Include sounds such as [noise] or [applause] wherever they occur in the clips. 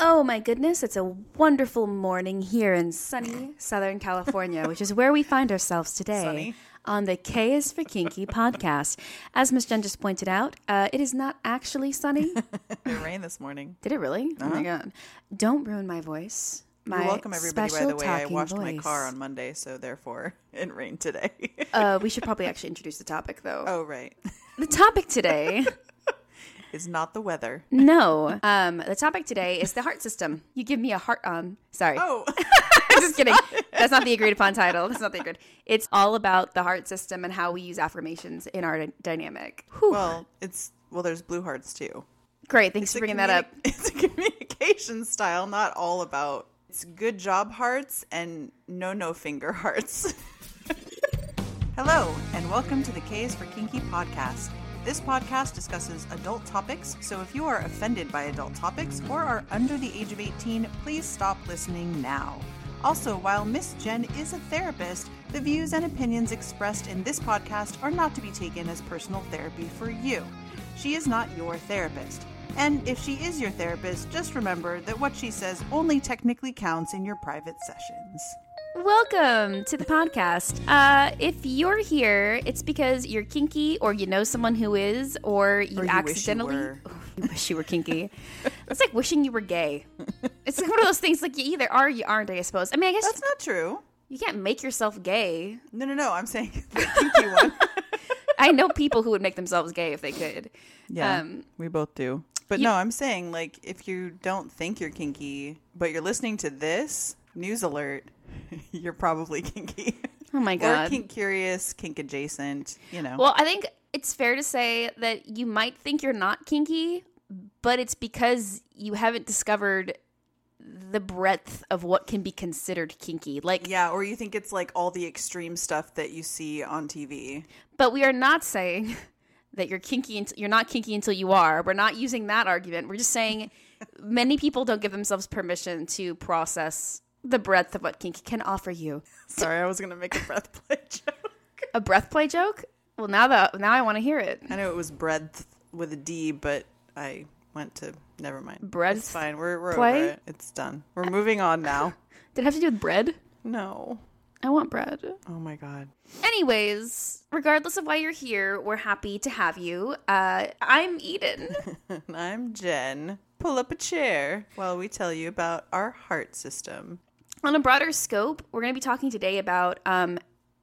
Oh my goodness, it's a wonderful morning here in sunny [laughs] Southern California, which is where we find ourselves today Sunny. on the K is for Kinky podcast. As Miss Jen just pointed out, uh, it is not actually sunny. [laughs] It rained this morning. Did it really? Oh my god. Don't ruin my voice. My You're welcome, everybody. By the way, I washed my car on Monday, so therefore [laughs] it rained today. Uh, we should probably actually introduce the topic, though. oh, right. The topic today, It's not the weather. no. Um, the topic today is the heart system. You give me a heart. Um, sorry. Oh, [laughs] just kidding. That's not the agreed upon title. That's not the agreed. It's all about the heart system and how we use affirmations in our dy- dynamic. Whew. well, it's well. There's blue hearts too. Great. Thanks It's for bringing that up. [laughs] It's a communication style, not all about. It's good job hearts and no no finger hearts. [laughs] Hello, and welcome to the K's for Kinky podcast. This podcast discusses adult topics, so if you are offended by adult topics or are under the age of 18, please stop listening now. Also, while Miss Jen is a therapist, the views and opinions expressed in this podcast are not to be taken as personal therapy for you. She is not your therapist. And if she is your therapist, just remember that what she says only technically counts in your private sessions. Welcome to the podcast. Uh, if you're here, it's because you're kinky, or you know someone who is, or you Or you wish you accidentally were. [laughs] you wish you were kinky. it's like wishing you were gay. It's like one of those things. Like you either are, or you aren't. I suppose. I mean, I guess That's not true. you can't make yourself gay. No, no, no. I'm saying [laughs] the kinky one. [laughs] I know people who would make themselves gay if they could. Yeah, Um, we both do. But you- no, I'm saying like if you don't think you're kinky, but you're listening to this news alert, [laughs] you're probably kinky. [laughs] Oh my or god. kink curious, kink adjacent. You know. Well, I think it's fair to say that you might think you're not kinky, but it's because you haven't discovered the breadth of what can be considered kinky. Like, yeah, or you think it's like all the extreme stuff that you see on TV. but we are not saying [laughs] that you're kinky until you're not kinky until you are. We're not using that argument. We're just saying many people don't give themselves permission to process the breadth of what kinky can offer you. Sorry, I was gonna make a breath play [laughs] joke. A breath play joke? Well, now that now I want to hear it. I know it was breadth with a D, but I went to never mind. Breadth It's fine. We're we're play? over it. It's done. We're moving on now. [laughs] Did it have to do with bread? No. I want bread. Oh my god. Anyways, regardless of why you're here, we're happy to have you. Uh, I'm Eden. And [laughs] I'm Jen. Pull up a chair while we tell you about our heart system. On a broader scope, we're going to be talking today about um,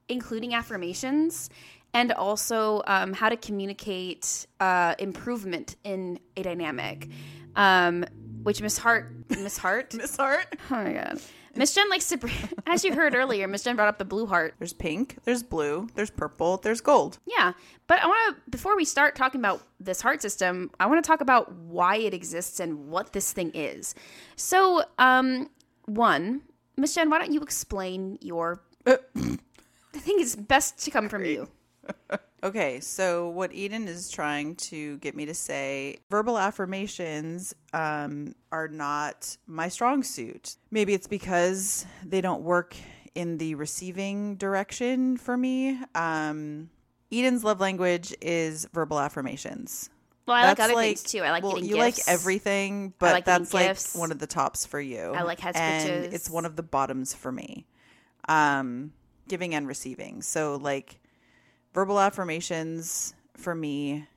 including affirmations and also um, how to communicate uh, improvement in a dynamic. Um, which Miss Hart, Miss Hart, [laughs] Miss Heart. [laughs] oh my god, Miss Jen likes to. [laughs] As you heard earlier, Miss Jen brought up the blue heart. There's pink, there's blue, there's purple, there's gold. Yeah, but I want to before we start talking about this heart system, I want to talk about why it exists and what this thing is. So, um, one, Miss Jen, why don't you explain your? I think it's best to come from you. [laughs] Okay, so what Eden is trying to get me to say, verbal affirmations um, are not my strong suit. Maybe it's because they don't work in the receiving direction for me. Um, Eden's love language is verbal affirmations. Well, I like other things too. I like well, you gifts. like everything, but like that's like gifts. one of the tops for you. I like head and it's one of the bottoms for me. Um, giving and receiving. So like verbal affirmations for me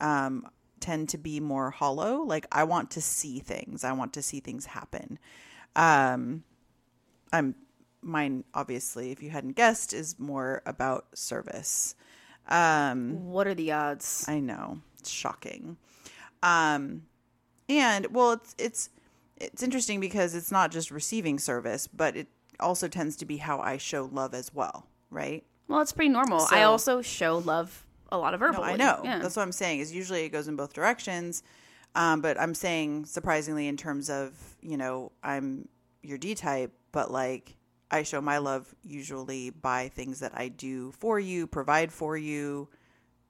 um, tend to be more hollow. Like I want to see things. I want to see things happen. Um, I'm mine obviously if you hadn't guessed is more about service. Um, What are the odds? I know. It's shocking. Um and well it's it's it's interesting because it's not just receiving service, but it also tends to be how I show love as well, right? Well, it's pretty normal. I also show love a lot of No. I know. Yeah. That's what I'm saying. Is usually it goes in both directions. Um, but I'm saying surprisingly in terms of, you know, I'm your D type, but like I show my love usually by things that I do for you, provide for you,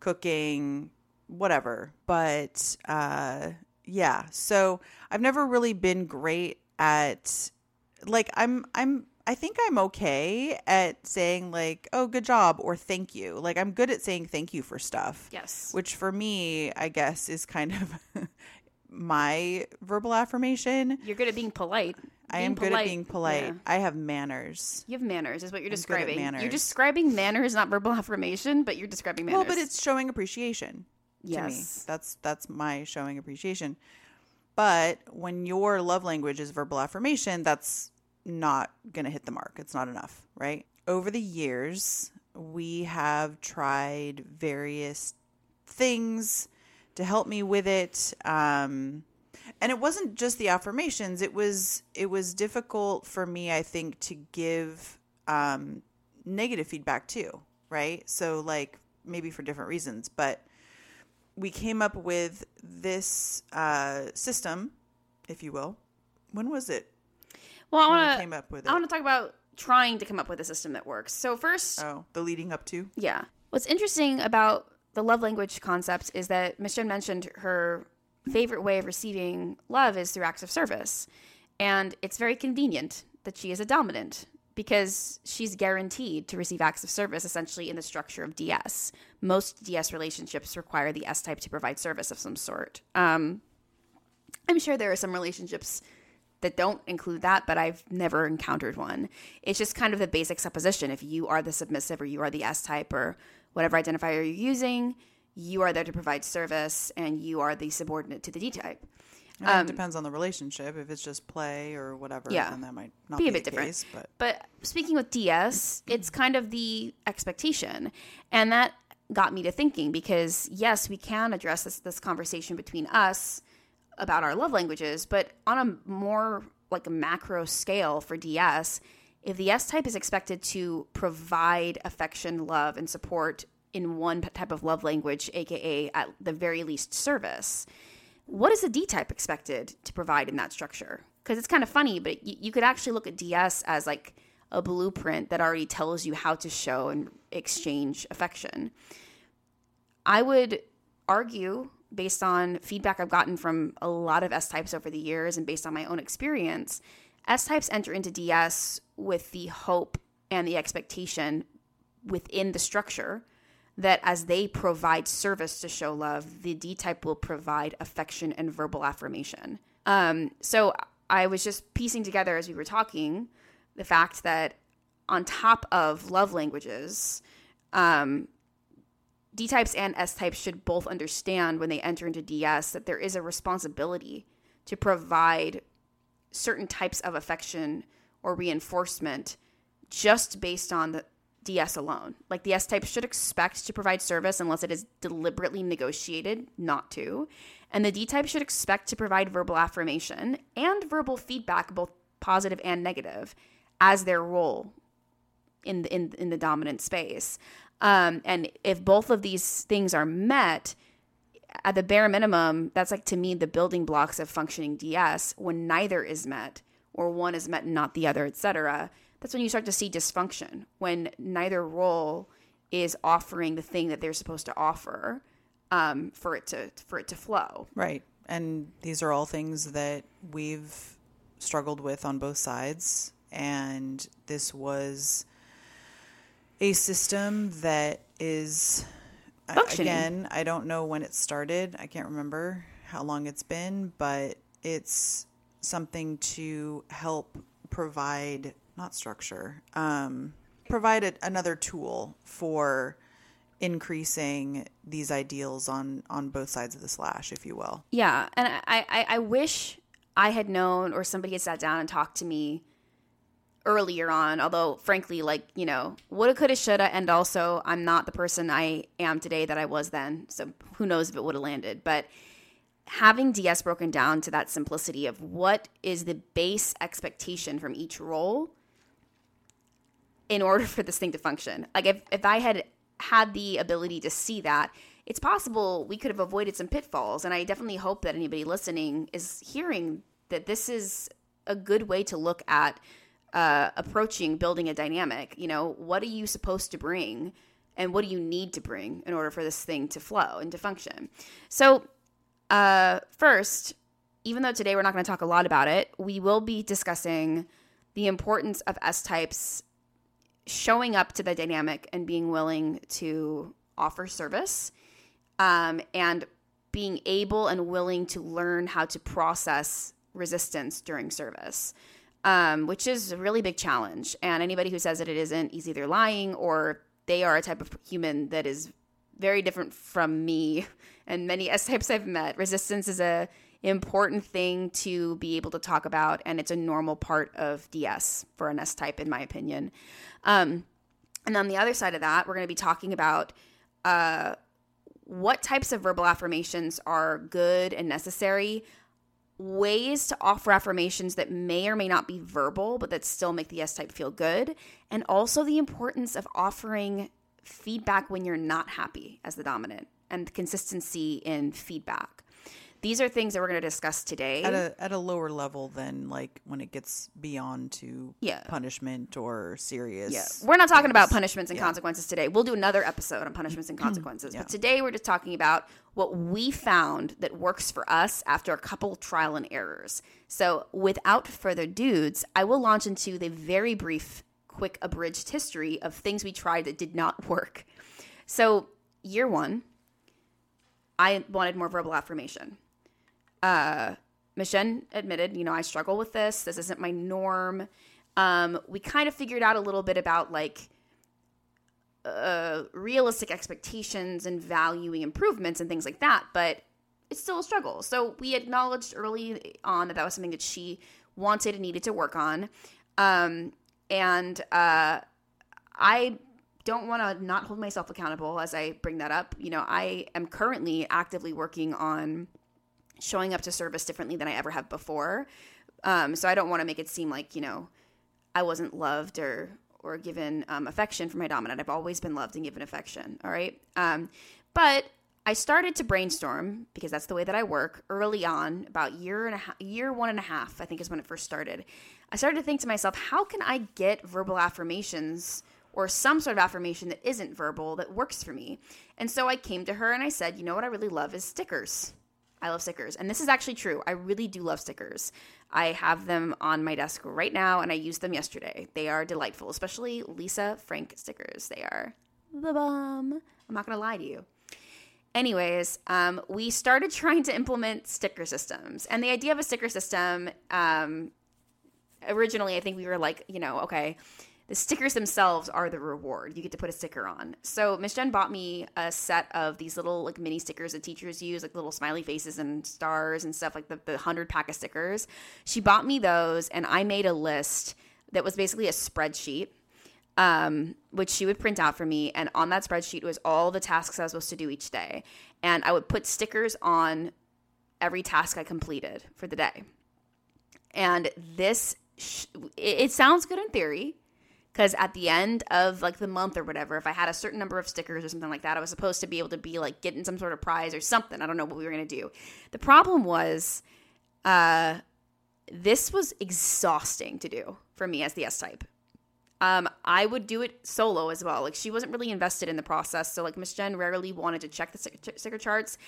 cooking, whatever. But uh yeah, so I've never really been great at like I'm I'm I think I'm okay at saying like, "Oh, good job" or "thank you." Like I'm good at saying thank you for stuff. yes. Which for me, I guess is kind of [laughs] my verbal affirmation. You're good at being polite. I Being am good at being polite. yeah. I have manners. You have manners, is what you're at describing. You're describing manners, not verbal [laughs] affirmation, but you're describing manners. Well, but it's showing appreciation to me. Yes. That's that's my showing appreciation. But when your love language is verbal affirmation, that's not going to hit the mark. It's not enough, right? Over the years, we have tried various things to help me with it. Um, and it wasn't just the affirmations. It was it was difficult for me, I think, to give um, negative feedback too, right? So like maybe for different reasons, but we came up with this uh, system, if you will. When was it? well, I want came to. up with I want to talk about trying to come up with a system that works. So first, Oh, the leading up to. Yeah. What's interesting about the love language concept is that Miss Jen mentioned her favorite way of receiving love is through acts of service. And it's very convenient that she is a dominant because she's guaranteed to receive acts of service essentially in the structure of DS. Most DS relationships require the S type to provide service of some sort. Um, I'm sure there are some relationships that don't include that, but I've never encountered one. It's just kind of the basic supposition. If you are the submissive or you are the S type or whatever identifier you're using, you are there to provide service and you are the subordinate to the D type. And it depends on the relationship. If it's just play or whatever, Um, Yeah. then that might not Be be, a bit the different. Case, but But speaking with DS, it's kind of the expectation. And that got me to thinking because yes, we can address this this conversation between us about our love languages, but on a more like a macro scale for DS, if the S type is expected to provide affection, love, and support in one type of love language, aka at the very least service, what is the D type expected to provide in that structure? Because it's kind of funny, but you, you could actually look at DS as like a blueprint that already tells you how to show and exchange affection. I would argue, based on feedback I've gotten from a lot of S types over the years and based on my own experience, S types enter into DS with the hope and the expectation within the structure that as they provide service to show love, the D type will provide affection and verbal affirmation. Um, so I was just piecing together as we were talking the fact that on top of love languages, um, D types and S types should both understand when they enter into DS that there is a responsibility to provide certain types of affection or reinforcement just based on the DS alone. Like the S type should expect to provide service unless it is deliberately negotiated not to. And the D type should expect to provide verbal affirmation and verbal feedback, both positive and negative, as their role in the, in, in the dominant space. Um, and if both of these things are met, at the bare minimum, that's like to me the building blocks of functioning DS. When neither is met, or one is met and not the other, etc., that's when you start to see dysfunction. When neither role is offering the thing that they're supposed to offer um, for it to for it to flow. right. And these are all things that we've struggled with on both sides. And this was a system that is again i don't know when it started i can't remember how long it's been but it's something to help provide not structure um, provide a, another tool for increasing these ideals on on both sides of the slash if you will Yeah, and I, I, I wish I had known or somebody had sat down and talked to me earlier on. Although, frankly, like you know, woulda, coulda, shoulda, and also I'm not the person I am today that I was then. So who knows if it would have landed? But having DS broken down to that simplicity of what is the base expectation from each role in order for this thing to function. Like if if I had had the ability to see that, it's possible we could have avoided some pitfalls. And I definitely hope that anybody listening is hearing that this is a good way to look at uh, approaching building a dynamic. You know, what are you supposed to bring, and what do you need to bring in order for this thing to flow and to function? So, uh, first, even though today we're not going to talk a lot about it, we will be discussing the importance of S types showing up to the dynamic and being willing to offer service um, and being able and willing to learn how to process resistance during service, um, which is a really big challenge. And anybody who says that it isn't is either lying or they are a type of human that is very different from me [laughs] and many S types I've met. Resistance is a important thing to be able to talk about, and it's a normal part of DS for an S type, in my opinion. Um, and on the other side of that, we're going to be talking about uh, what types of verbal affirmations are good and necessary, ways to offer affirmations that may or may not be verbal, but that still make the S type feel good, and also the importance of offering feedback when you're not happy as the dominant and consistency in feedback. These are things that we're going to discuss today at a at a lower level than like when it gets beyond to Yeah. punishment or serious. Yeah. We're not talking about punishments and consequences today. We'll do another episode on punishments and [clears throat] consequences. Yeah. But today we're just talking about what we found that works for us after a couple trial and errors. So without further dudes, I will launch into the very brief, quick, abridged history of things we tried that did not [laughs] work. So year one, I wanted more verbal affirmation. Uh, Miss Jen admitted, you know, I struggle with this. This isn't my norm. Um, we kind of figured out a little bit about like uh, realistic expectations and valuing improvements and things like that, but it's still a struggle. So we acknowledged early on that that was something that she wanted and needed to work on. Um, and uh, I don't want to not hold myself accountable as I bring that up. You know, I am currently actively working on showing up to service differently than I ever have before. Um, so I don't want to make it seem like, you know, I wasn't loved or or given um, affection from my dominant. I've always been loved and given affection. All right. Um, but I started to brainstorm because that's the way that I work early on, about year and a half, year one and a half, I think is when it first started. I started to think to myself, how can I get verbal affirmations or some sort of affirmation that isn't verbal that works for me? And so I came to her and I said, you know what I really love is stickers. I love stickers. And this is actually true. I really do love stickers. I have them on my desk right now and I used them yesterday. They are delightful, especially Lisa Frank stickers. They are the bomb. I'm not going to lie to you. Anyways, um, we started trying to implement sticker systems. And the idea of a sticker system, um, originally, I think we were like, you know, okay, the stickers themselves are the reward. You get to put a sticker on. So Miss Jen bought me a set of these little like mini stickers that teachers use, like little smiley faces and stars and stuff, like the, the hundred pack of stickers. She bought me those, and I made a list that was basically a spreadsheet, um, which she would print out for me. And on that spreadsheet was all the tasks I was supposed to do each day, and I would put stickers on every task I completed for the day. And this, sh- it, it sounds good in theory because at the end of like the month or whatever if i had a certain number of stickers or something like that i was supposed to be able to be like getting some sort of prize or something. I don't know what we were going to do. The problem was uh this was exhausting to do for me as the s type. Um i would do it solo as well. Like she wasn't really invested in the process so like miss jen rarely wanted to check the sticker charts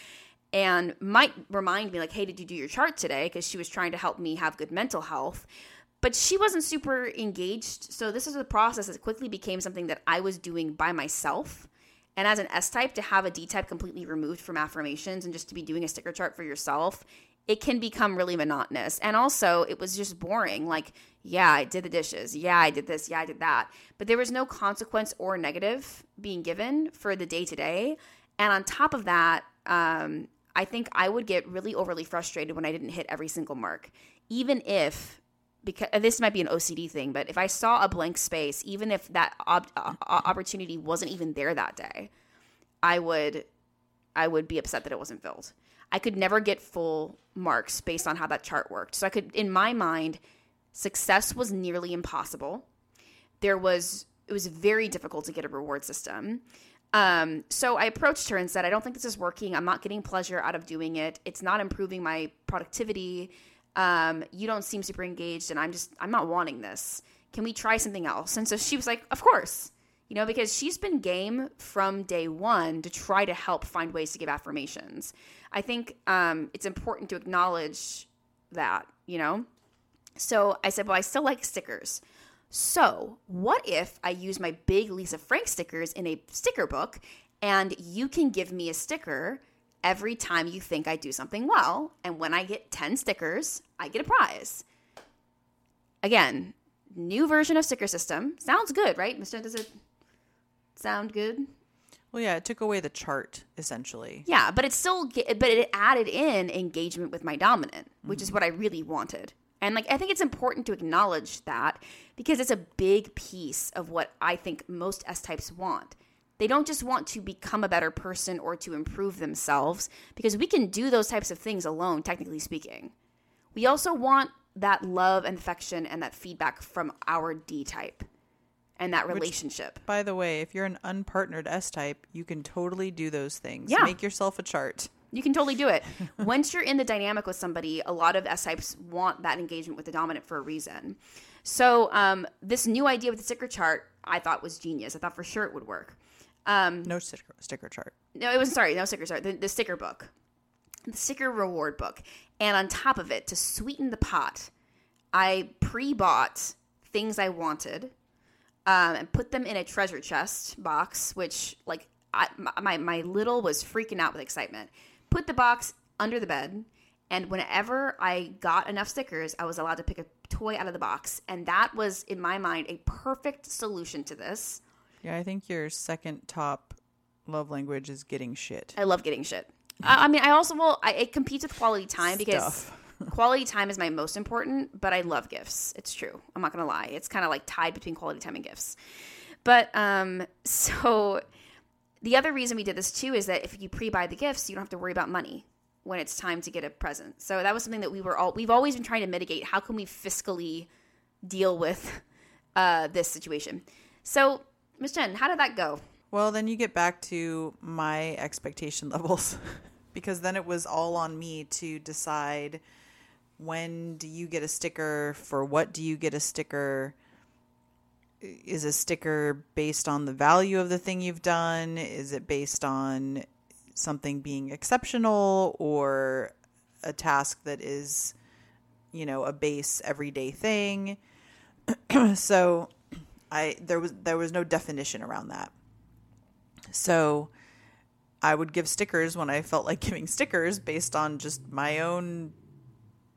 and might remind me like hey did you do your chart today? Because she was trying to help me have good mental health but she wasn't super engaged. So this is a process that quickly became something that I was doing by myself. And as an S type, to have a D type completely removed from affirmations and just to be doing a sticker chart for yourself, it can become really monotonous. And also, it was just boring. Like, yeah, I did the dishes. Yeah, I did this. Yeah, I did that. But there was no consequence or negative being given for the day to day. And on top of that, um, I think I would get really overly frustrated when I didn't hit every single mark, even if because this might be an OCD thing, but if I saw a blank space, even if that ob- uh, opportunity wasn't even there that day, I would I would be upset that it wasn't filled. I could never get full marks based on how that chart worked. So I could in my mind success was nearly impossible. There was it was very difficult to get a reward system. Um, so I approached her and said, I don't think this is working. I'm not getting pleasure out of doing it. It's not improving my productivity um, you don't seem super engaged and i'm just i'm not wanting this. Can we try something else? And so she was like of course you know because she's been game from day one to try to help find ways to give affirmations. I think um, it's important to acknowledge that you know? So i said well i still like stickers. So what if i use my big lisa frank stickers in a sticker book and you can give me a sticker every time you think I do something well. And when I get 10 stickers, I get a prize. Again, new version of sticker system. Sounds good, right? Mr. Does it sound good? Well, yeah, it took away the chart essentially. Yeah, but it still but it added in engagement with my dominant, which is mm-hmm. what I really wanted. And like I think it's important to acknowledge that because it's a big piece of what I think most S types want. They don't just want to become a better person or to improve themselves because we can do those types of things alone technically speaking. We also want that love and affection and that feedback from our D type and that relationship. By the way, if you're an unpartnered S type, you can totally do those things. Yeah. Make yourself a chart. You can totally do it. [laughs] Once you're in the dynamic with somebody, a lot of S types want that engagement with the dominant for a reason. So, um, this new idea with the sticker chart, I thought was genius. I thought for sure it would work. Um, No sticker, sticker chart. no, it was sorry, no sticker chart. The, the sticker book, the sticker reward book, and on top of it, to sweeten the pot, I pre-bought things I wanted, um, and put them in a treasure chest box. Which, like, I, my my little was freaking out with excitement. Put the box under the bed, and whenever I got enough stickers, I was allowed to pick a toy out of the box, and that was in my mind a perfect solution to this. Yeah, I think your second top love language is getting shit. I love getting shit. I, I mean, I also will. I, it competes with quality time because [laughs] quality time is my most important. But I love gifts. It's true. I'm not gonna lie. It's kind of like tied between quality time and gifts. But um, [laughs] so the other reason we did this too is that if you pre-buy the gifts, you don't have to worry about money when it's time to get a present. So that was something that we were all we've always been trying to mitigate. How can we fiscally deal with uh, this situation? So, Miss Jen, how did that go? Well, then you get back to my expectation [laughs] levels because then it was all on me to decide when do you get a sticker, for what do you get a sticker? Is a sticker based on the value of the thing you've done? Is it based on something being exceptional or a task that is, you know, a base everyday thing? [clears throat] so I there was there was no definition around that. So I would give stickers when I felt like [laughs] giving stickers based on just my own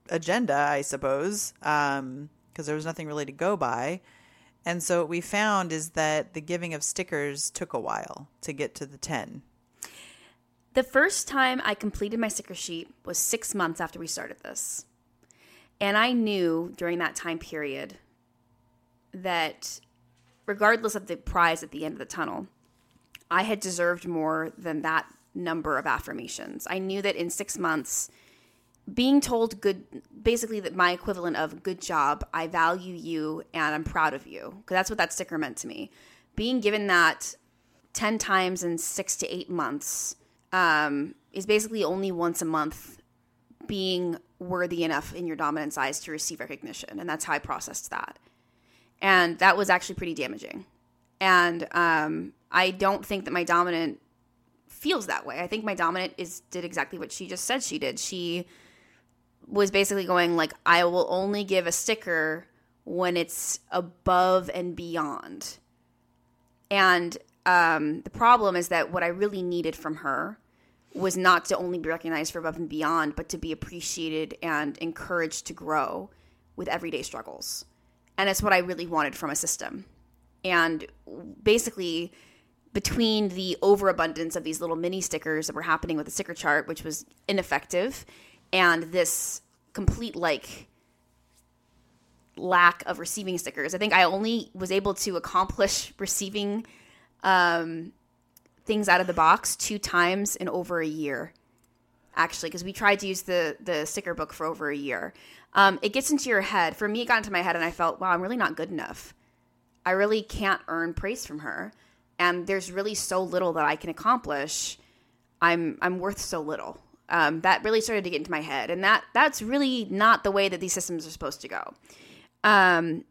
agenda, I suppose, um, because there was nothing really to go by. And so what we found is that the giving of stickers took a while to get to the 10. The first time I completed my sticker sheet was six months after we started this. And I knew during that time period that regardless of the prize at the end of the tunnel, I had deserved more than that number of affirmations. I knew that in six months, being told good, basically that my equivalent of good job, I value you and I'm proud of you, because that's what that sticker meant to me. Being given that 10 times in six to eight months um, is basically only once a month being worthy enough in your dominant size to receive recognition. And that's how I processed that. And that was actually pretty damaging. And um, I don't think that my dominant feels that way. I think my dominant is did exactly what she just said she did. She was basically going like I will only give a sticker when it's above and beyond. And um, the problem is that what I really needed from her was not to only be recognized for above and beyond, but to be appreciated and encouraged to grow with everyday struggles. And it's what I really wanted from a system. And basically, between the overabundance of these little mini stickers that were happening with the sticker chart, which was ineffective, and this complete like lack of receiving stickers, I think I only was able to accomplish [laughs] receiving um, things out of the box two times in over a year. Actually, because we tried to use the the sticker book for over a year. Um, it gets into your head. For me, it got into my head, and I felt, wow, I'm really not good enough. I really can't earn praise from her, and there's really so little that I can accomplish. I'm I'm worth so little. Um, that really started to get into my head, and that that's really not the way that these systems are supposed to go. Um,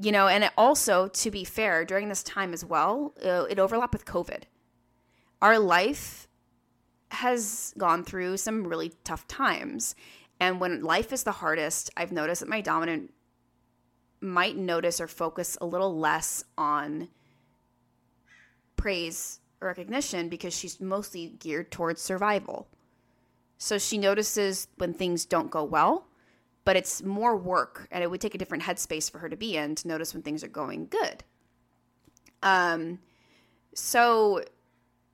you know, and also, to be fair, during this time as well, uh, it overlapped with COVID. Our life has gone through some really tough times. And when life is the hardest, I've noticed that my dominant might notice or focus a little less on praise recognition because she's mostly geared towards survival. So she notices when things don't go well, but it's more work and it would take a different headspace for her to be in to notice when things are going good. Um so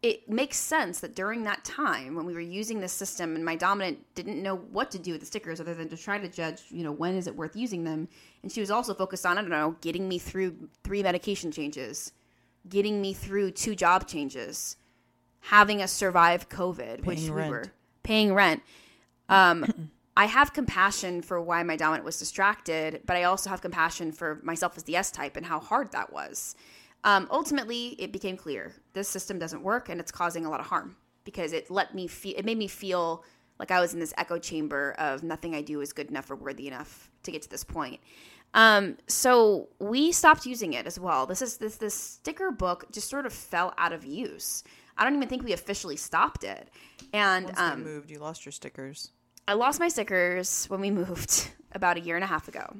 it makes sense that during that time when we were using this system and my dominant didn't know what to do with the stickers other than to try to judge, you know, when is it worth using them. And she was also focused on, I don't know, getting me through three medication changes, getting me through two job changes, having us survive COVID, which Paying we rent. were paying rent. Um, [clears throat] I have compassion for why my dominant was distracted, but I also have compassion for myself as the S type and how hard that was. Um, ultimately, it became clear this system doesn't work and it's causing a lot of harm because it let me feel, it made me feel like I was in this echo chamber of nothing I do is good enough or worthy enough to get to this point. Um, so we stopped using it as well. This is this this sticker book just sort of fell out of use. I don't even think we officially stopped it. And Once um, moved, you lost your stickers. I lost my stickers when we [laughs] moved about a year and a half ago.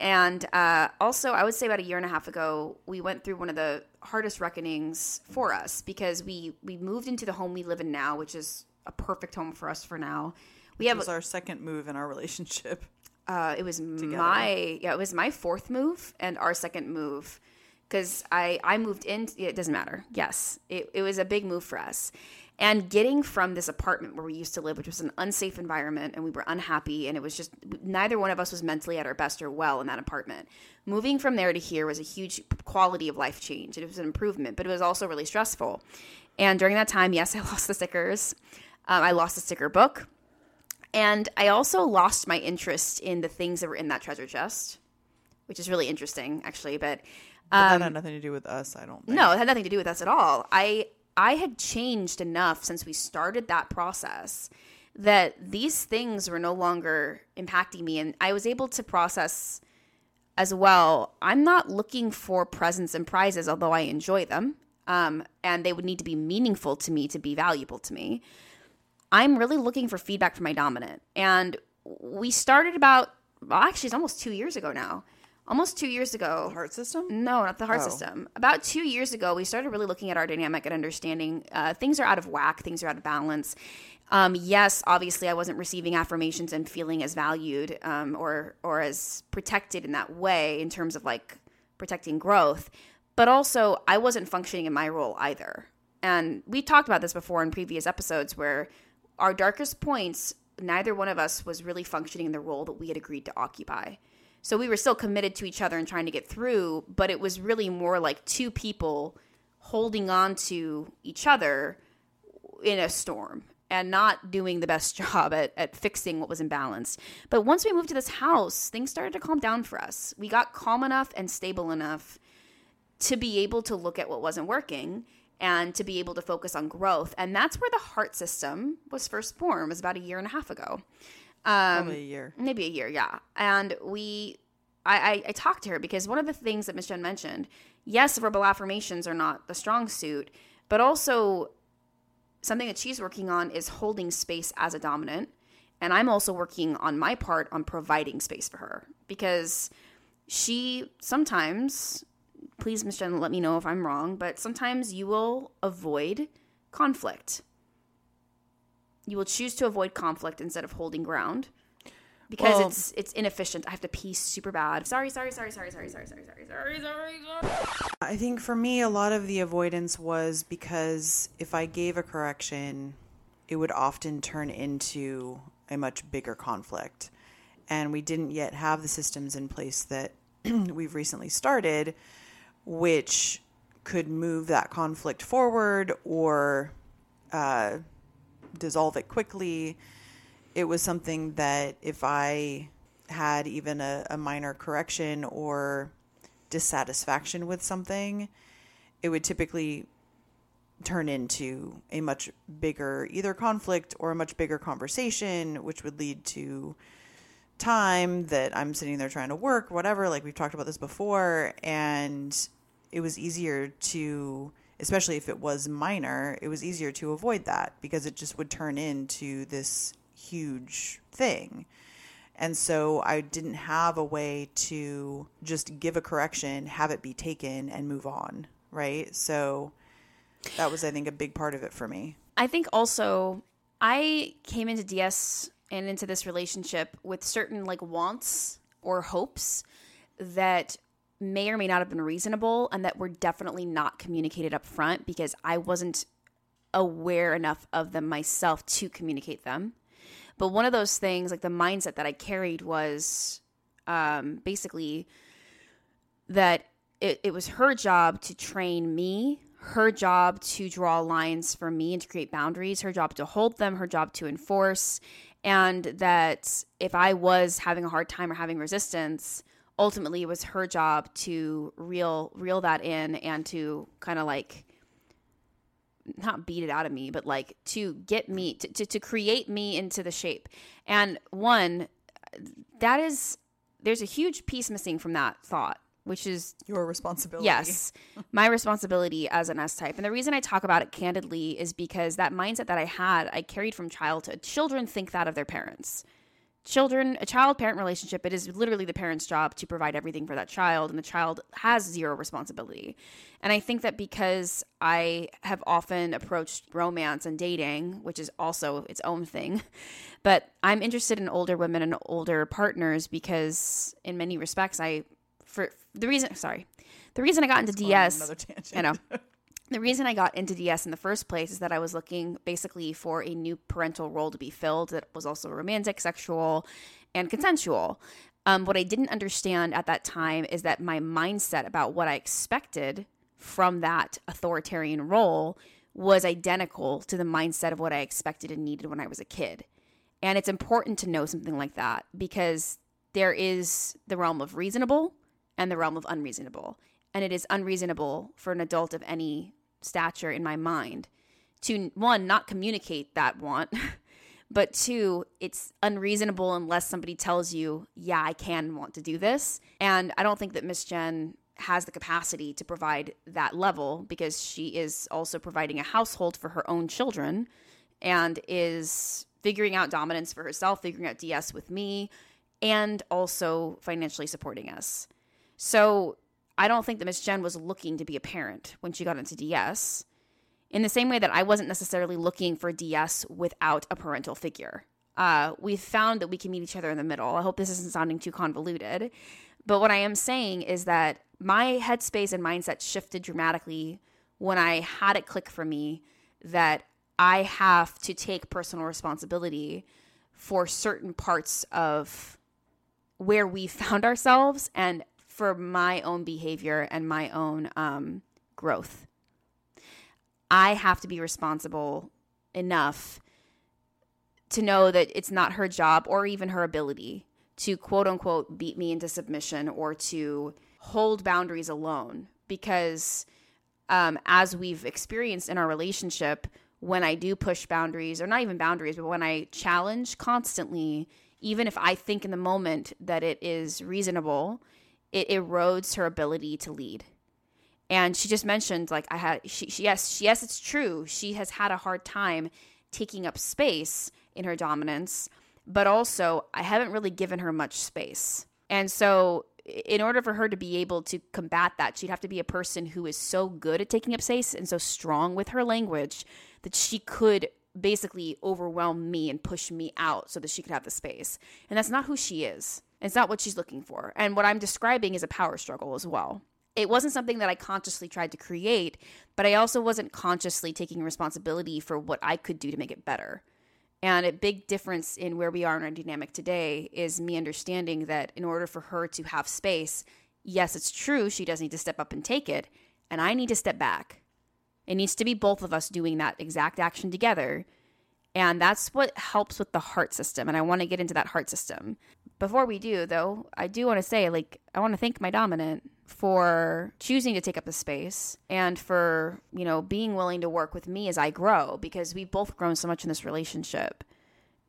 And uh, also, I would say about a year and a half ago, we went through one of the hardest reckonings for us because we we moved into the home we live in now, which is a perfect home for us for now. We It have was our second move in our relationship. uh, it was [laughs] my yeah, it was my fourth move and our second move because I I moved in. It doesn't matter. Yes, it it was a big move for us. And getting from this apartment where we used to live, which was an unsafe environment, and we were unhappy, and it was just neither one of us was mentally at our best or well in that apartment. Moving from there to here was a huge quality of life change. It was an improvement, but it was also really stressful. And during that time, yes, [laughs] I lost the stickers. Um, I lost the sticker book. And I also lost my interest in the things that were in that treasure chest, which is really interesting, actually. But But that had nothing to do with us, I don't think. Um, no, it had nothing to do with us at all. I I had changed enough since we started that process that these things were no longer impacting me, and I was able to process as well. I'm not looking for presents and prizes, although I enjoy them, um, and they would need to be meaningful to me to be valuable to me. I'm really looking for feedback from my dominant. And we started about, well, actually, it's almost two years ago now. Almost two years ago. Heart system? No, not the heart Oh. system. About two years ago, we started really looking at our dynamic and understanding uh, things are out of whack, things are out of balance. Um, yes, obviously, I wasn't receiving affirmations and feeling as valued um, or or as protected in that way in terms of like protecting growth, but also I wasn't functioning in my role either. And we talked about this before in previous episodes where our darkest points, neither one of us was really functioning in the role that we had agreed to occupy. So we were still committed to each other and trying to get through, but it was really more like two people holding on to each other in a storm and not doing the best [laughs] job at, at fixing what was imbalanced. But once we moved to this house, things started to calm down for us. We got calm enough and stable enough to be able to look at what wasn't working and to be able to focus on growth. And that's where the heart system was first born, was about a year and a half ago. Um, Probably a year. maybe a year, yeah. And we, I, I, I talked to her because one of the things that Miss Jen mentioned, yes, verbal affirmations are not the strong suit, but also something that she's working on is holding space as a dominant. And I'm also working on my part on providing space for her because she sometimes, please, Miss Jen, let me know if I'm wrong, but sometimes you will avoid conflict. You will choose to avoid conflict instead of holding ground because Well- it's it's inefficient. I have to pee super bad. Sorry, sorry, sorry, sorry, sorry, sorry, sorry, sorry, sorry, sorry, sorry. I think for me, a lot of the avoidance was because if I gave a correction, it would often turn into a much bigger conflict. And we didn't yet have the systems in place that [clears throat] we've recently started, which could move that conflict forward or uh, dissolve it quickly. It was something that if I had even a, a minor correction or dissatisfaction with something, it would typically turn into a much bigger either conflict or a much bigger conversation, which would lead to time that I'm sitting there trying to work, whatever. Like we've talked about this before. And it was easier to, especially if it was minor, it was easier to avoid that because it just would turn into this huge thing. And so I didn't have a way to just give a correction, have it be taken, and move on. Right. So That was, I think, a big part of it for me. I think also I came into DS and into this relationship with certain like wants or hopes that may or may not have been reasonable and that were definitely not communicated up front because I wasn't aware enough of them myself to communicate them. But one of those things, like the mindset that I carried, was um, basically that it, it was her job to train me, her job to draw lines for me and to create boundaries, her job to hold them, her job to enforce. And that if I was having a hard time or having resistance, ultimately it was her job to reel reel that in and to kind of like not beat it out of me, but like to get me to, to, to create me into the shape. And one, that is there's a huge piece missing from that thought, which is Your responsibility. Yes, [laughs] my responsibility as an S type. And the reason I talk about it candidly is because that mindset that I had, I carried from childhood. Children think that of their parents. Children, a child parent relationship, it is literally the parent's job to provide everything for that child, and the child has zero responsibility. And I think that because I have often approached romance and dating, which is also its own thing, [laughs] but I'm interested in older women and older partners because, in many respects, I for the reason sorry the reason i got into ds Another tangent. i know [laughs] the reason i got into ds in the first place is that i was looking basically for a new parental role to be filled that was also romantic sexual and consensual um, what i didn't understand at that time is that my mindset about what i expected from that authoritarian role was identical to the mindset of what i expected and needed when i was a kid and it's important to know something like that because there is the realm of reasonable and the realm of unreasonable. And it is unreasonable for an adult of any stature in my mind to, one, not communicate that want, [laughs] but two, it's unreasonable unless somebody tells you, yeah, I can want to do this. And I don't think that Miss Jen has the capacity to provide that level because she is also providing a household for her own children and is figuring out dominance for herself, figuring out DS with me, and also financially supporting us. So I don't think that Miss Jen was looking to be a parent when she got into DS. In the same way that I wasn't necessarily looking for DS without a parental figure. Uh, we found that we can meet each other in the middle. I hope this isn't sounding too convoluted. But what I am saying is that my headspace and mindset shifted dramatically when I had it click for me that I have to take personal responsibility for certain parts of where we found ourselves and for my own behavior and my own um, growth. I have to be responsible enough to know that it's not her job or even her ability to quote unquote beat me into submission or to hold boundaries alone. Because um, as we've experienced in our relationship, when I do push boundaries, or not even boundaries, but when I challenge constantly, even if I think in the moment that it is reasonable, it erodes her ability to lead. And she just mentioned, like, I had, she, she, yes, she, yes, it's true. She has had a hard time taking up space in her dominance, but also I haven't really given her much space. And so, in order for her to be able to combat that, she'd have to be a person who is so good at taking up space and so strong with her language that she could basically overwhelm me and push me out so that she could have the space. And that's not who she is. It's not what she's looking for. And what I'm describing is a power struggle as well. It wasn't something that I consciously tried to create, but I also wasn't consciously taking responsibility for what I could do to make it better. And a big difference in where we are in our dynamic today is me understanding that in order for her to have space, yes, it's true, she does need to step up and take it, and I need to step back. It needs to be both of us doing that exact action together. And that's what helps with the heart system. And I want to get into that heart system. Before we do, though, I do want to say, like, I want to thank my dominant for choosing to take up the space and for, you know, being willing to work with me as I grow because we've both grown so much in this relationship.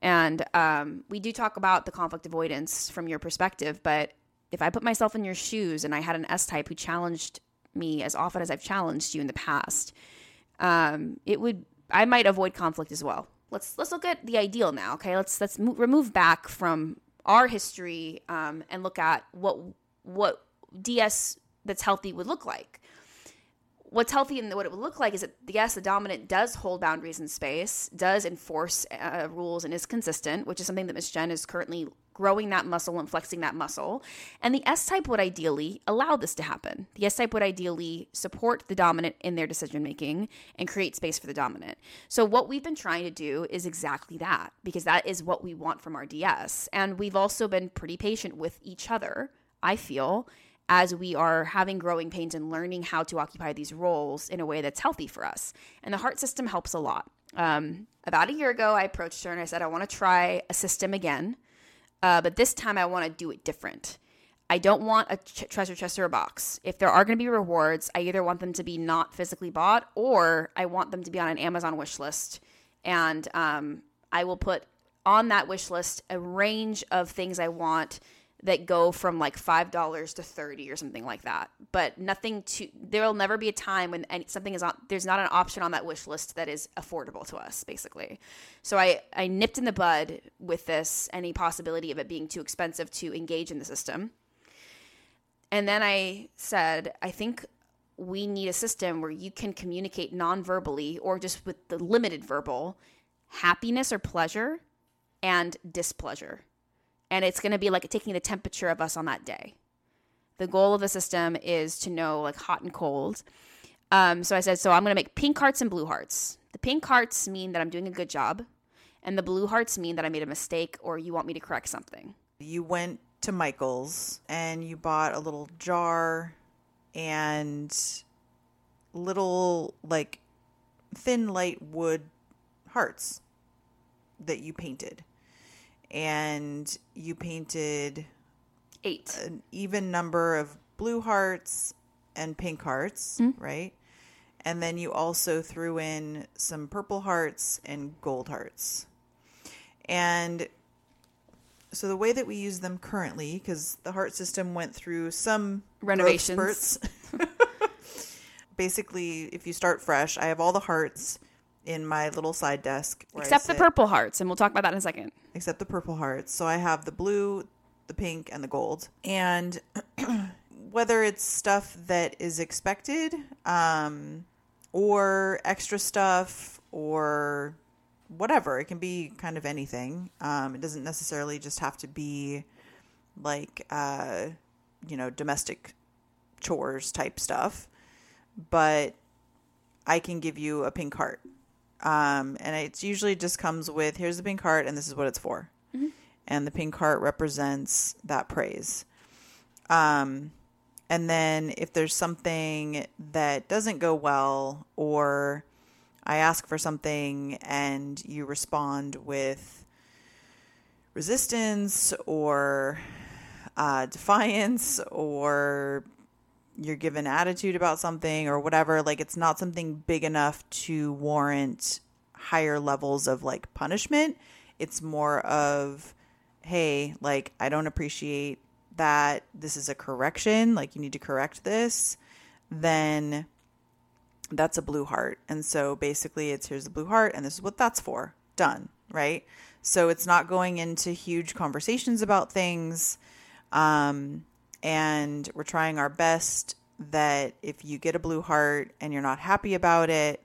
And um, we do talk about the conflict avoidance from your perspective, but if I put myself in your shoes and I had an S type who challenged me as often as I've challenged you in the past, um, it would I might avoid conflict as well. Let's let's look at the ideal now. Okay, let's let's mo- remove back from our history um, and look at what what DS that's healthy would look like. what's healthy and what it would look like is that yes, the dominant does hold boundaries in space, does enforce uh, rules, and is consistent, which is something that Miss Jen is currently growing that muscle and flexing that muscle. And the S type would ideally allow this to happen. The S type would ideally support the dominant in their decision making and create space for the dominant. So, what we've been trying to do is exactly that, because that is what we want from our DS. And we've also been pretty patient with each other, I feel, as we are having growing pains and learning how to occupy these roles in a way that's healthy for us. And the heart system helps a lot. Um, about a year ago, I approached her and I said, I want to try a system again uh, but this time I want to do it different. I don't want a ch- treasure chest or a box. If there are going to be rewards, I either want them to be not physically bought or I want them to be on an Amazon wish list. And um, I will put on that wish list a range of things I want that go from like five dollars to thirty or something like that. But nothing to there will never be a time when any, something is on. There's not an option on that wish list that is affordable to us, basically. So I I nipped in the bud with this any possibility of it being too expensive to engage in the system. And then I said, I think we need a system where you can communicate non-verbally or just with the limited verbal happiness or pleasure and displeasure and it's going to be like taking the temperature of us on that day. The goal of the system is to know like hot and cold. Um, so I said, so I'm going to make pink hearts and blue hearts. The pink hearts mean that I'm doing a good job, and the blue hearts mean that I made a mistake or you want me to correct something. You went to Michael's and you bought a little jar and little like thin light wood hearts that you painted and you painted eight an even number of blue hearts and pink hearts, mm-hmm. right? And then you also threw in some purple hearts and gold hearts. And so the way that we use them currently, because the heart system went through some renovations. [laughs] Basically, if you start fresh, I have all the hearts in my little side desk. Except the purple hearts, and we'll talk about that in a second. Except the purple hearts. So I have the blue, the pink, and the gold. And [clears throat] whether it's stuff that is expected, um, or extra stuff, or whatever, it can be kind of anything. Um, it doesn't necessarily just have to be like, uh, you know, domestic chores type stuff. But I can give you a pink heart um, and it usually just comes with here's the pink heart and this is what it's for. Mm-hmm. And the pink heart represents that praise. Um, and then if there's something that doesn't go well, or I ask for something and you respond with resistance or uh, defiance or you're given attitude about something or whatever, like it's not something big enough to warrant higher levels of like punishment. It's more of, hey, like I don't appreciate that this is a correction, like you need to correct this, then that's a blue heart. And so basically it's here's the blue heart and this is what that's for. Done, right? So it's not going into huge conversations about things. Um, and we're trying our best that if you get a blue heart and you're not happy about it,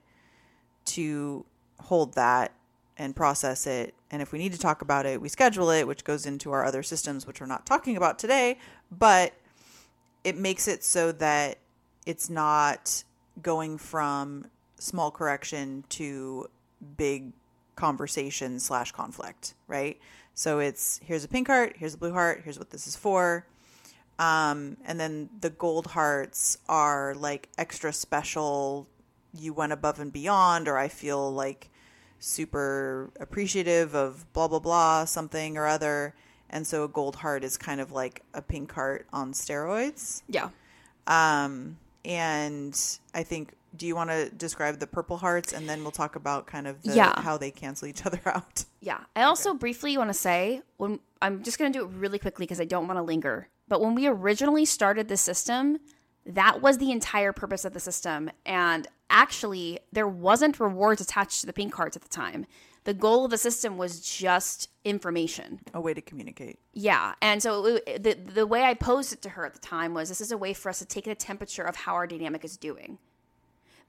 to hold that and process it. And if we need to talk about it, we schedule it, which goes into our other systems, which we're not talking about today, but it makes it so that it's not going from small correction to big conversation slash conflict, right? So it's here's a pink heart, here's a blue heart, here's what this is for. Um, and then the gold hearts are like extra special. You went above and beyond, or I feel like super appreciative of blah, blah, blah, something or other. And so a gold heart is kind of like a pink heart on steroids. Yeah. Um, and I think, do you want to describe the purple hearts and then we'll talk about kind of the, yeah. how they cancel each other [laughs] out? Yeah. I also okay. briefly want to say, when I'm just going to do it really quickly because I don't want to linger. But when we originally started the system, that was the entire purpose of the system. And actually, there wasn't rewards attached to the pink cards at the time. The goal of the system was just information, a way to communicate. Yeah, and so it, the the way I posed it to her at the time was, this is a way for us to take the temperature of how our dynamic is doing.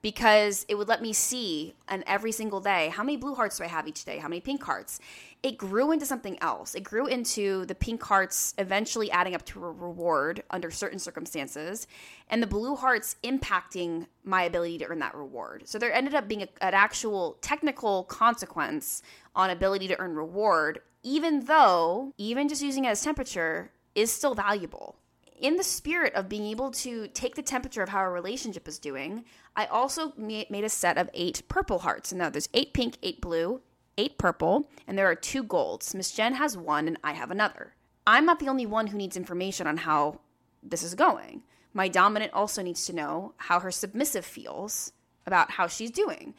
Because it would let me see on every single day how many blue hearts do I have each day, how many pink hearts. It grew into something else. It grew into the pink hearts eventually adding up to a reward under certain circumstances, and the blue hearts impacting my ability to earn that reward. So there ended up being a, an actual technical consequence on ability to earn reward, even though even just using it as temperature is still valuable in the spirit of being able to take the temperature of how a relationship is doing, I also made a set of eight purple hearts. And now there's eight pink, eight blue, eight purple, and there are two golds. Miss Jen has one, and I have another. I'm not the only one who needs information on how this is going. My dominant also needs to know how her submissive feels about how she's doing.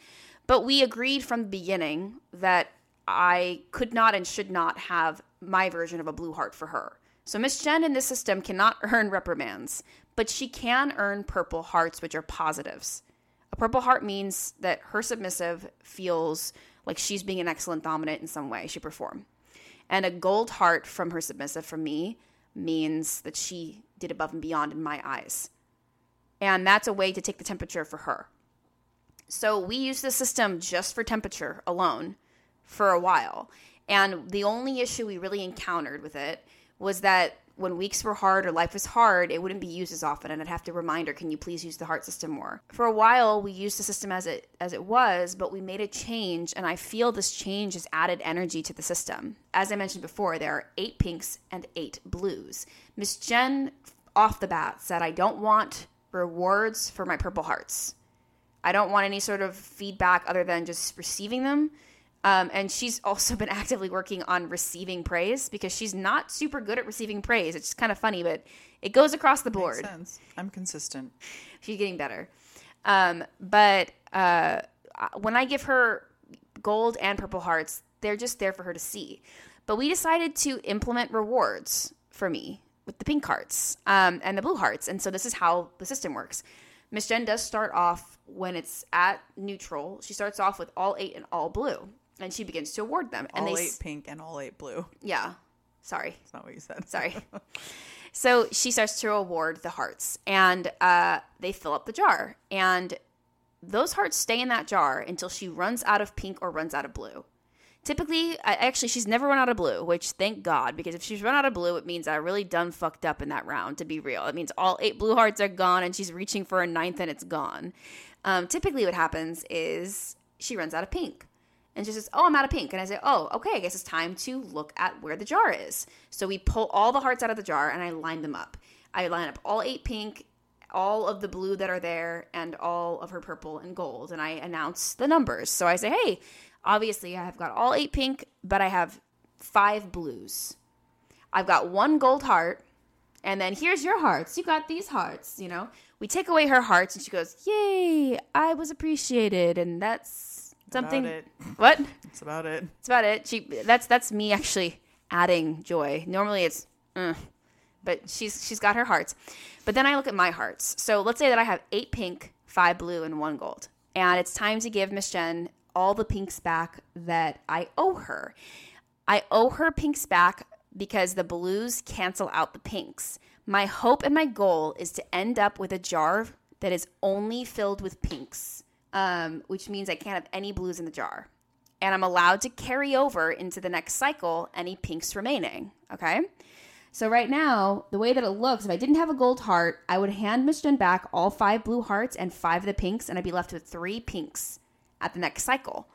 But we agreed from the beginning that I could not and should not have my version of a blue heart for her. So Miss Jen in this system cannot [laughs] earn reprimands, but she can earn purple hearts, which are positives. A purple heart means that her submissive feels like she's being an excellent dominant in some way she performed. And a gold heart from her submissive from me means that she did above and beyond in my eyes. And that's a way to take the temperature for her. So we use the system just for temperature alone for a while. And the only issue we really encountered with it was that when weeks were hard or life was hard, it wouldn't be used as often, and I'd have to remind her, "Can you please use the heart system more?" For a while, we used the system as it as it was, but we made a change, and I feel this change has added energy to the system. As I mentioned before, there are eight pinks and eight blues. Miss Jen, off the bat, said, "I don't want rewards for my purple hearts. I don't want any sort of feedback other than just receiving them." Um, and she's also [laughs] been actively working on receiving praise because she's not super good at receiving praise. It's kind of funny, but it goes across the board. Makes sense. I'm consistent. She's getting better. Um, but uh, when I give her gold and purple hearts, they're just there for her to see. But we decided to implement rewards for me with the pink hearts um, and the blue hearts. And so this is how the system works. Miss Jen does start off when it's at neutral. She starts off with all eight and all blue and she begins to award them. And all they eight pink and all eight blue. Yeah, sorry, that's not what you said. Sorry. [laughs] so she starts to award the hearts, and uh, they fill up the jar, and those hearts stay in that jar until she runs out of pink or runs out of blue. Typically, actually, she's never run out of blue, which thank God, because if she's run out of blue, it means I really done fucked up in that round, to be real. It means all eight blue hearts are gone and she's reaching for a ninth and it's gone. Um, typically, what happens is she runs out of pink. And she says, Oh, I'm out of pink. And I say, Oh, okay, I guess it's time to look at where the jar is. So we pull all the hearts out of the jar and I line them up. I line up all eight pink, all of the blue that are there, and all of her purple and gold. And I announce the numbers. So I say, Hey, obviously I have got all eight pink, but I have five blues. I've got one gold heart. And then here's your hearts. You got these hearts, you know? We take away her hearts and she goes, Yay, I was appreciated. And that's something. About what? It's about it. That's about it. She. That's that's me actually adding joy. Normally it's, uh, but she's she's got her hearts. But then I look at my hearts. So let's say that I have eight pink, five blue, and one gold, and it's time to give Miss Jen all the pinks back that I owe her. I owe her pinks back because the blues cancel out the pinks. My hope and my goal is to end up with a jar that is only filled with pinks um, which means I can't have any blues in the jar. And I'm allowed to carry over into the next cycle any pinks remaining. Okay. So right now, the way that it looks, if I didn't have a gold heart, I would hand Miss Jen back all five blue hearts and five of the pinks, and I'd be left with three pinks at the next cycle.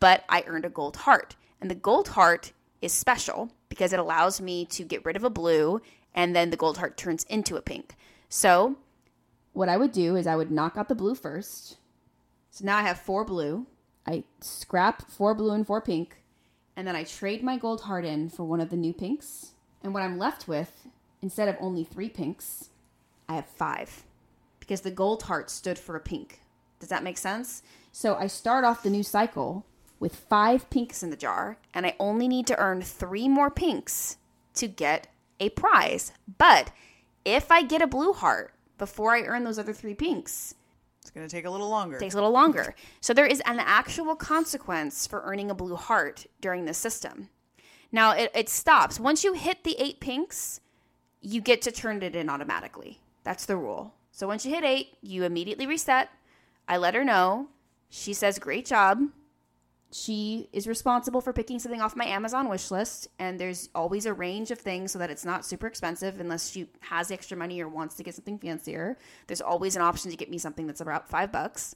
But I earned a gold heart. And the gold heart is special because it allows me to get rid of a blue and then the gold heart turns into a pink. So what I would do is I would knock out the blue first so now I have four blue. I scrap four blue and four pink, and then I trade my gold heart in for one of the new pinks. And what I'm left with, instead of only three pinks, I have five because the gold heart stood for a pink. Does that make sense? So I start off the new cycle with five pinks in the jar, and I only need to earn three more pinks to get a prize. But if I get a blue heart before I earn those other three pinks, it's going to take a little longer. Takes a little longer. So there is an actual consequence for earning a blue heart during this system. Now it, it stops. Once you hit the eight pinks, you get to turn it in automatically. That's the rule. So once you hit eight, you immediately reset. I let her know. She says, Great job. She is responsible for picking something off my Amazon wish list. And there's always a range of things so that it's not super expensive unless she has extra money or wants to get something fancier. There's always an option to get me something that's about five bucks.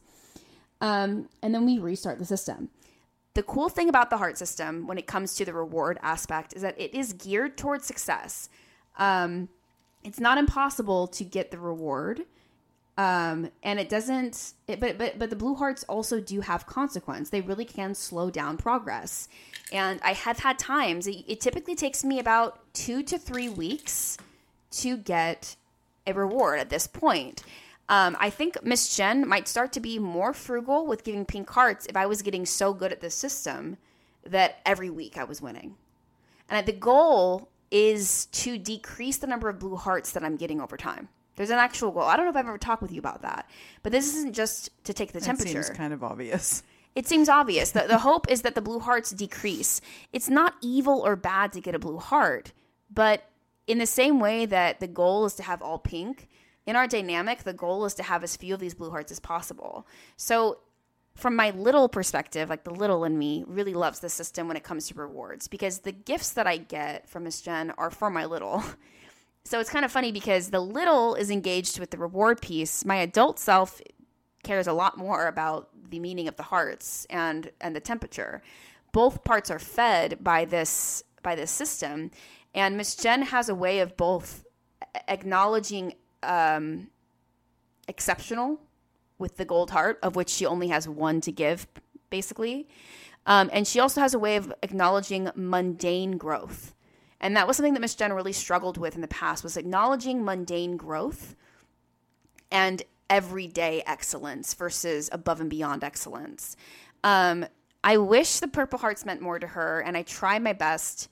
Um, and then we restart the system. The cool thing about the heart system when it comes to the reward aspect is that it is geared towards success. Um, it's not impossible to get the reward um and it doesn't it, but but but the blue hearts also do have consequence they really can slow down progress and i have had times it, it typically takes me about two to three weeks to get a reward at this point um, I think Miss Jen might start to be more frugal with giving pink hearts if I was getting so good at this system that every week I was winning. And the goal is to decrease the number of blue hearts that I'm getting over time. There's an actual goal. I don't know if I've ever talked with you about that, but this isn't just to take the temperature. seems kind of obvious. It seems obvious. The, the hope is that the blue hearts decrease. It's not evil or bad to get a blue heart, but in the same way that the goal is to have all pink, in our dynamic, the goal is to have as few of these blue hearts as possible. So, from my little perspective, like the little in me really loves the system when it comes to rewards because the gifts that I get from Miss Jen are for my little. [laughs] So it's kind of funny because the little is engaged with the reward piece. My adult self cares a lot more about the meaning of the hearts and and the temperature. Both parts are fed by this by this system, and Miss Jen has a way of both acknowledging um, exceptional with the gold heart, of which she only has one to give, basically. Um, and she also has a way of acknowledging mundane growth. And that was something that Miss Jen really struggled with in the past was acknowledging mundane growth and everyday excellence versus above and beyond excellence. Um, I wish the Purple Hearts meant more to her, and I try my best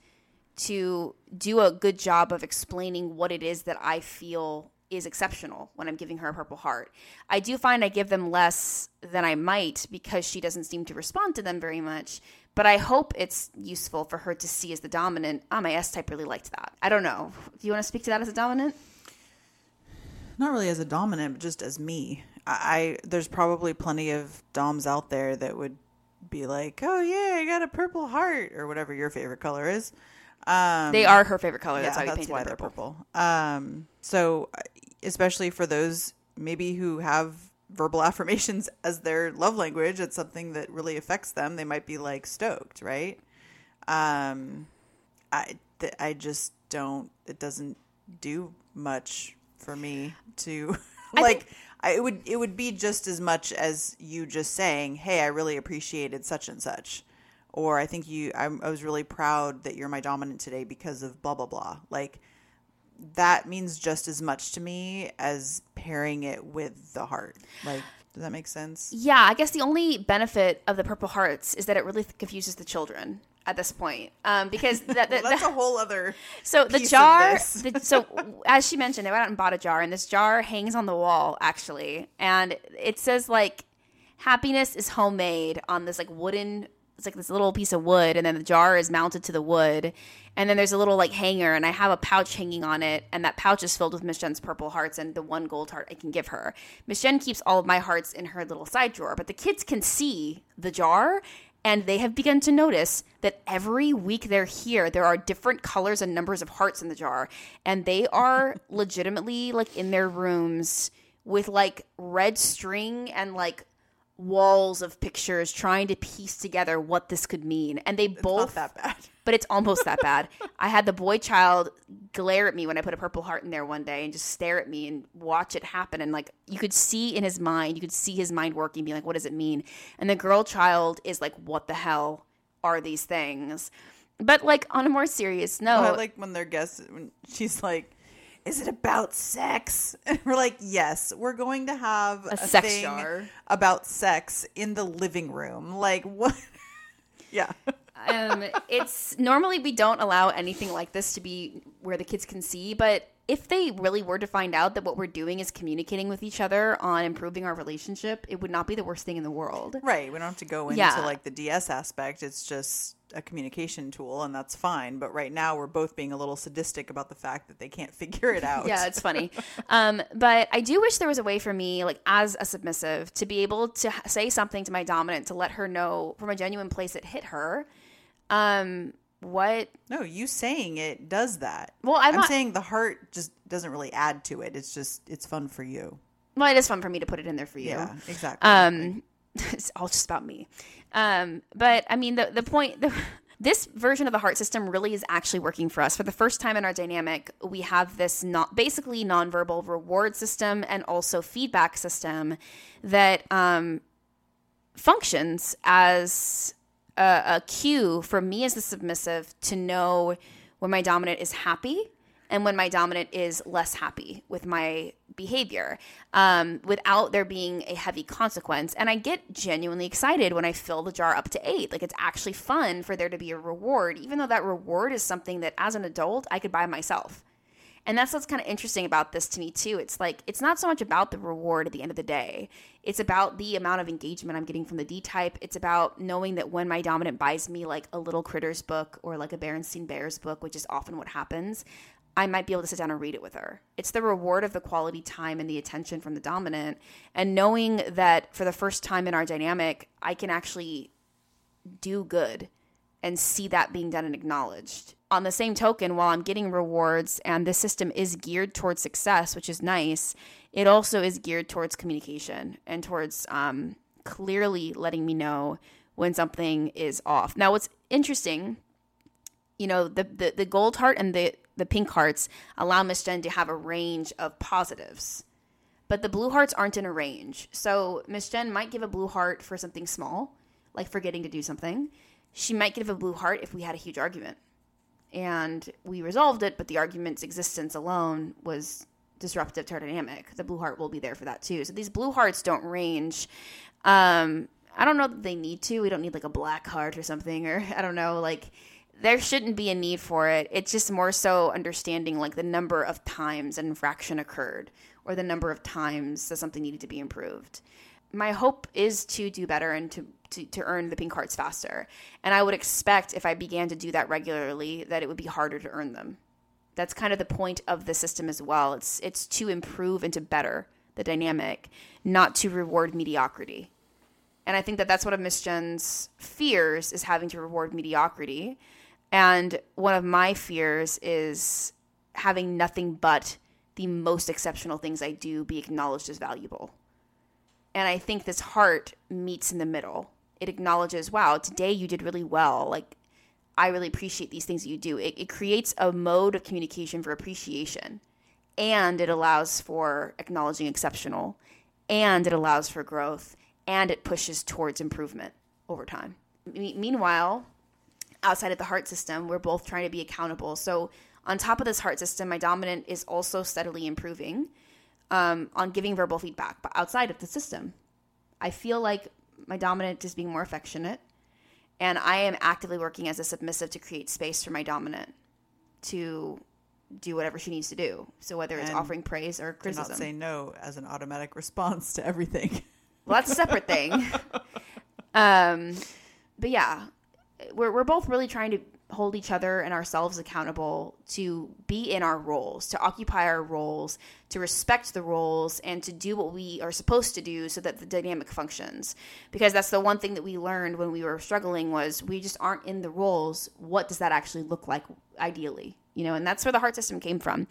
to do a good job of explaining what it is that I feel is exceptional when I'm giving her a Purple Heart. I do find I give them less than I might because she doesn't seem to respond to them very much. But I hope it's useful for her to see as the dominant. Ah, my S type really liked that. I don't know. Do you want to speak to that as a dominant? Not really as a dominant, but just as me. I, I there's probably plenty of doms out there that would be like, "Oh yeah, I got a purple heart" or whatever your favorite color is. Um, They are her favorite color. That's yeah, why we that's why they're purple. purple. Um, so especially for those maybe who have verbal [laughs] affirmations as their love language, it's something that really affects them. They might be like stoked, right? Um, I th- I just don't. It doesn't do much for me to [laughs] like. I, it would it would be just as much as you just saying, "Hey, I really appreciated such and such," or "I think you. I'm, I was really proud that you're my dominant today because of blah blah blah." Like that means just as much to me as pairing it with the heart. Like, does that make sense? Yeah, I guess the only benefit of the Purple Hearts is that it really confuses the children at this point. Um, because [laughs] that, Well, that's a whole other. So the jar, the, so as she mentioned, they went out and bought a jar, and this jar hangs on the wall actually, and it says like "happiness is homemade" on this like wooden. It's like this little piece of wood, and then the jar is mounted to the wood, and then there's a little like hanger, and I have a pouch hanging on it, and that pouch is filled with Miss Jen's purple hearts and the one gold heart I can give her. Miss Jen keeps all of my hearts in her little side drawer, but the kids can see the jar, and they have begun to notice that every week they're here, there are different colors and numbers of hearts in the jar. And they are [laughs] legitimately like in their rooms with like red string and like walls of pictures trying to piece together what this could mean. And they Not both that bad. [laughs] but it's almost that bad. [laughs] I had the boy child glare at me when I put a purple heart in there one day and just stare at me and watch it happen. And like you could see in his mind, you could see his mind working, being like, what does it mean? And the girl child is like, what the hell are these things? But like on a more serious note, I like when they're guests when she's like, "Is it about sex?" [laughs] And we're like, "Yes, we're going to have a, sex thing jar. about sex in the living room." Like what? [laughs] yeah, um, it's normally we don't allow anything like this to be where the kids can see, but if they really were to find out that what we're doing is communicating with each other on improving our relationship, it would not be the worst thing in the world. Right. We don't have to go into Yeah. like the DS aspect. It's just a communication tool, and that's fine. But right now, we're both being a little sadistic about the fact that they can't [laughs] figure it out. Yeah, it's funny. um, but I do wish there was a way for me, like as a submissive, to be able to say something to my dominant to let her know from a genuine place it hit her. Um, what? no, you saying it does that. Well, I'm I'm not- saying the heart just doesn't really add to it. It's just it's fun for you. Well, it is fun for me to put it in there for you. Yeah, exactly. Um, [laughs] it's all just about me. Um, but I mean, the the point. The, [laughs] this version of the heart system really is actually working for us. For the first time in our dynamic, we have this not basically nonverbal reward system and also feedback system that um, functions as a, a cue for me as the submissive to know when my dominant is happy and when my dominant is less happy with my behavior um, without there being a heavy consequence. And I get genuinely excited when I fill the jar up to eight. Like it's actually fun for there to be a reward, even though that reward is something that as an adult I could buy myself. And that's what's kind of interesting about this to me too. It's like it's not so much about the reward at the end of the day. It's about the amount of engagement I'm getting from the D type. It's about knowing that when my dominant buys me like a little critters book or like a Berenstein Bears book, which is often what happens, I might be able to sit down and read it with her. It's the reward of the quality time and the attention from the dominant and knowing that for the first time in our dynamic, I can actually do good and see that being done and acknowledged. On the same token, while I'm getting rewards and the system is geared towards success, which is nice, it also is geared towards communication and towards um, clearly letting me know when something is off. Now, what's interesting, you know, the, the, the gold heart and the, the pink hearts allow Miss Jen to have a range of positives but the blue hearts aren't in a range. So Miss Jen might give a blue heart for something small, like forgetting to do something. She might give a blue heart if we had a huge argument and we resolved it, but the argument's existence alone was disruptive to our dynamic. The blue heart will be there for that too. So these blue hearts don't range. Um, I don't know that they need to. We don't need like a black heart or something, or [laughs] I don't know, like there shouldn't be a need for it. It's just more so understanding like the number of times an infraction occurred or the number of times that something needed to be improved. My hope is to do better and to, to, to earn the pink hearts faster. And I would expect if I began to do that regularly that it would be harder to earn them. That's kind of the point of the system as well. It's it's to improve and to better the dynamic, not to reward mediocrity. And I think that that's one of Miss Jen's fears is having to reward mediocrity. And one of my fears is having nothing but the most exceptional things I do be acknowledged as valuable. And I think this heart meets in the middle. It acknowledges, wow, today you did really well. Like, I really appreciate these things that you do. It, it creates a mode of communication for appreciation. And it allows for acknowledging exceptional. And it allows for growth. And it pushes towards improvement over time. Me- meanwhile, outside of the heart system, we're both trying to be accountable. So, on top of this heart system, my dominant is also steadily improving um, on giving verbal feedback, but outside of the system. I feel like my dominant is being more affectionate, and I am actively working as a submissive to create space for my dominant to do whatever she needs to do. So, whether it's And offering praise or Do not say no as an automatic [laughs] response to everything. Well, that's a separate thing. [laughs] um, but yeah, we're we're both really trying to hold each other and ourselves accountable to be in our roles, to occupy our roles, to respect the roles, and to do what we are supposed to do so that the dynamic functions. Because that's the one thing that we learned when we were struggling was we just aren't in the roles. What does that actually look like ideally? You know, and that's where the heart system came from.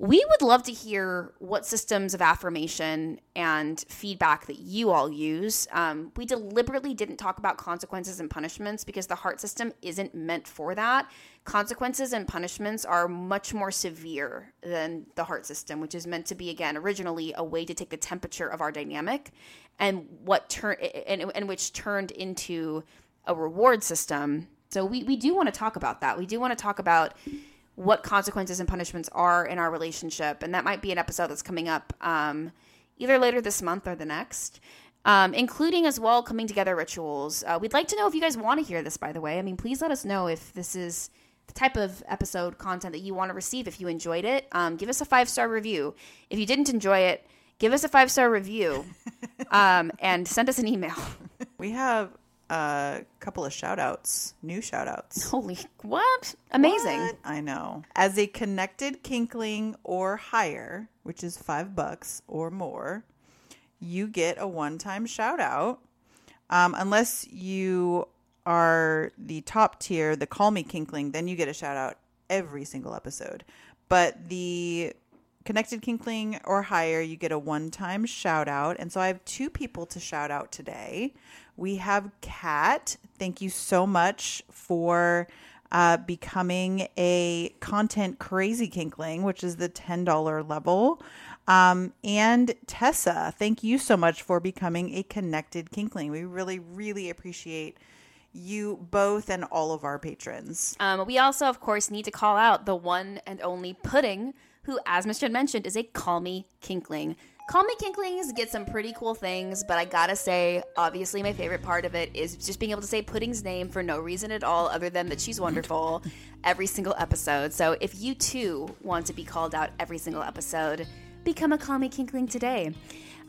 We would love to hear what systems of affirmation and feedback that you all use. Um, we deliberately didn't talk about consequences and punishments because the heart system isn't meant for that. Consequences and punishments are much more severe than the heart system, which is meant to be, again, originally a way to take the temperature of our dynamic and what turned and, and which turned into a reward system. So we, we do want to talk about that. We do want to talk about what consequences and punishments are in our relationship. And that might be an episode that's coming up um, either later this month or the next, um, including as well coming together rituals. Uh, we'd like to know if you guys want to hear this, by the way. I mean, please let us know if this is the type of episode content that you want to receive. If you enjoyed it, um, give us a five star review. If you didn't enjoy it, give us a five star review [laughs] um, and send us an email. We have a couple of shout outs, new shout outs. [laughs] Holy, what? Amazing. What? I know. As a connected kinkling or higher, which is five bucks or more, you get a one time shout out. Um, unless you are the top tier, the Call Me Kinkling, then you get a shout out every single episode. But the Connected Kinkling or higher, you get a one time shout out. And so I have two people to shout out today. We have Kat. Thank you so much for uh, becoming a content crazy kinkling, which is the $10 level. Um, and Tessa, thank you so much for becoming a connected kinkling. We really, really appreciate you both and all of our patrons. Um, we also, of course, need to call out the one and only Pudding, who, as Jen mentioned, is a Call Me Kinkling. Call Me Kinklings get some pretty cool things, but I gotta say, obviously, my favorite part of it is just being able to say Pudding's name for no reason at all other than that she's wonderful [laughs] every single episode. So if you too want to be called out every single episode, become a Call Me Kinkling today.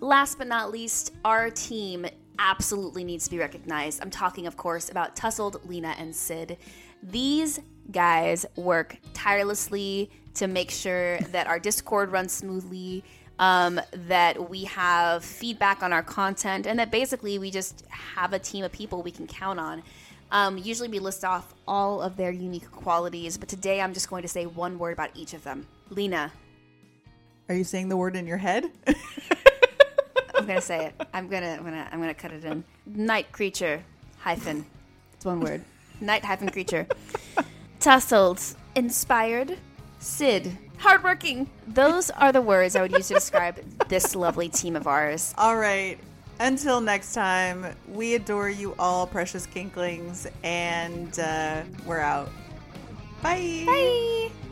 Last but not least, our team absolutely needs to be recognized. I'm talking, of course, about Tussled, Lena, and Sid. These guys work tirelessly to make sure that our Discord runs smoothly, um, that we have feedback on our content, and that basically we just have a team of people we can count on. Um, usually we list off all of their unique qualities, but today I'm just going to say one word about each of them. Lena. Are you saying the word in your head? [laughs] I'm gonna say it. I'm gonna I'm gonna I'm gonna cut it in. Night creature hyphen. It's one word. Night hyphen creature. [laughs] Tussled. Inspired. Sid. Hardworking. Those are the words I would use to describe [laughs] this lovely team of ours. All right. Until next time, we adore you all, precious kinklings, and uh, we're out. Bye. Bye.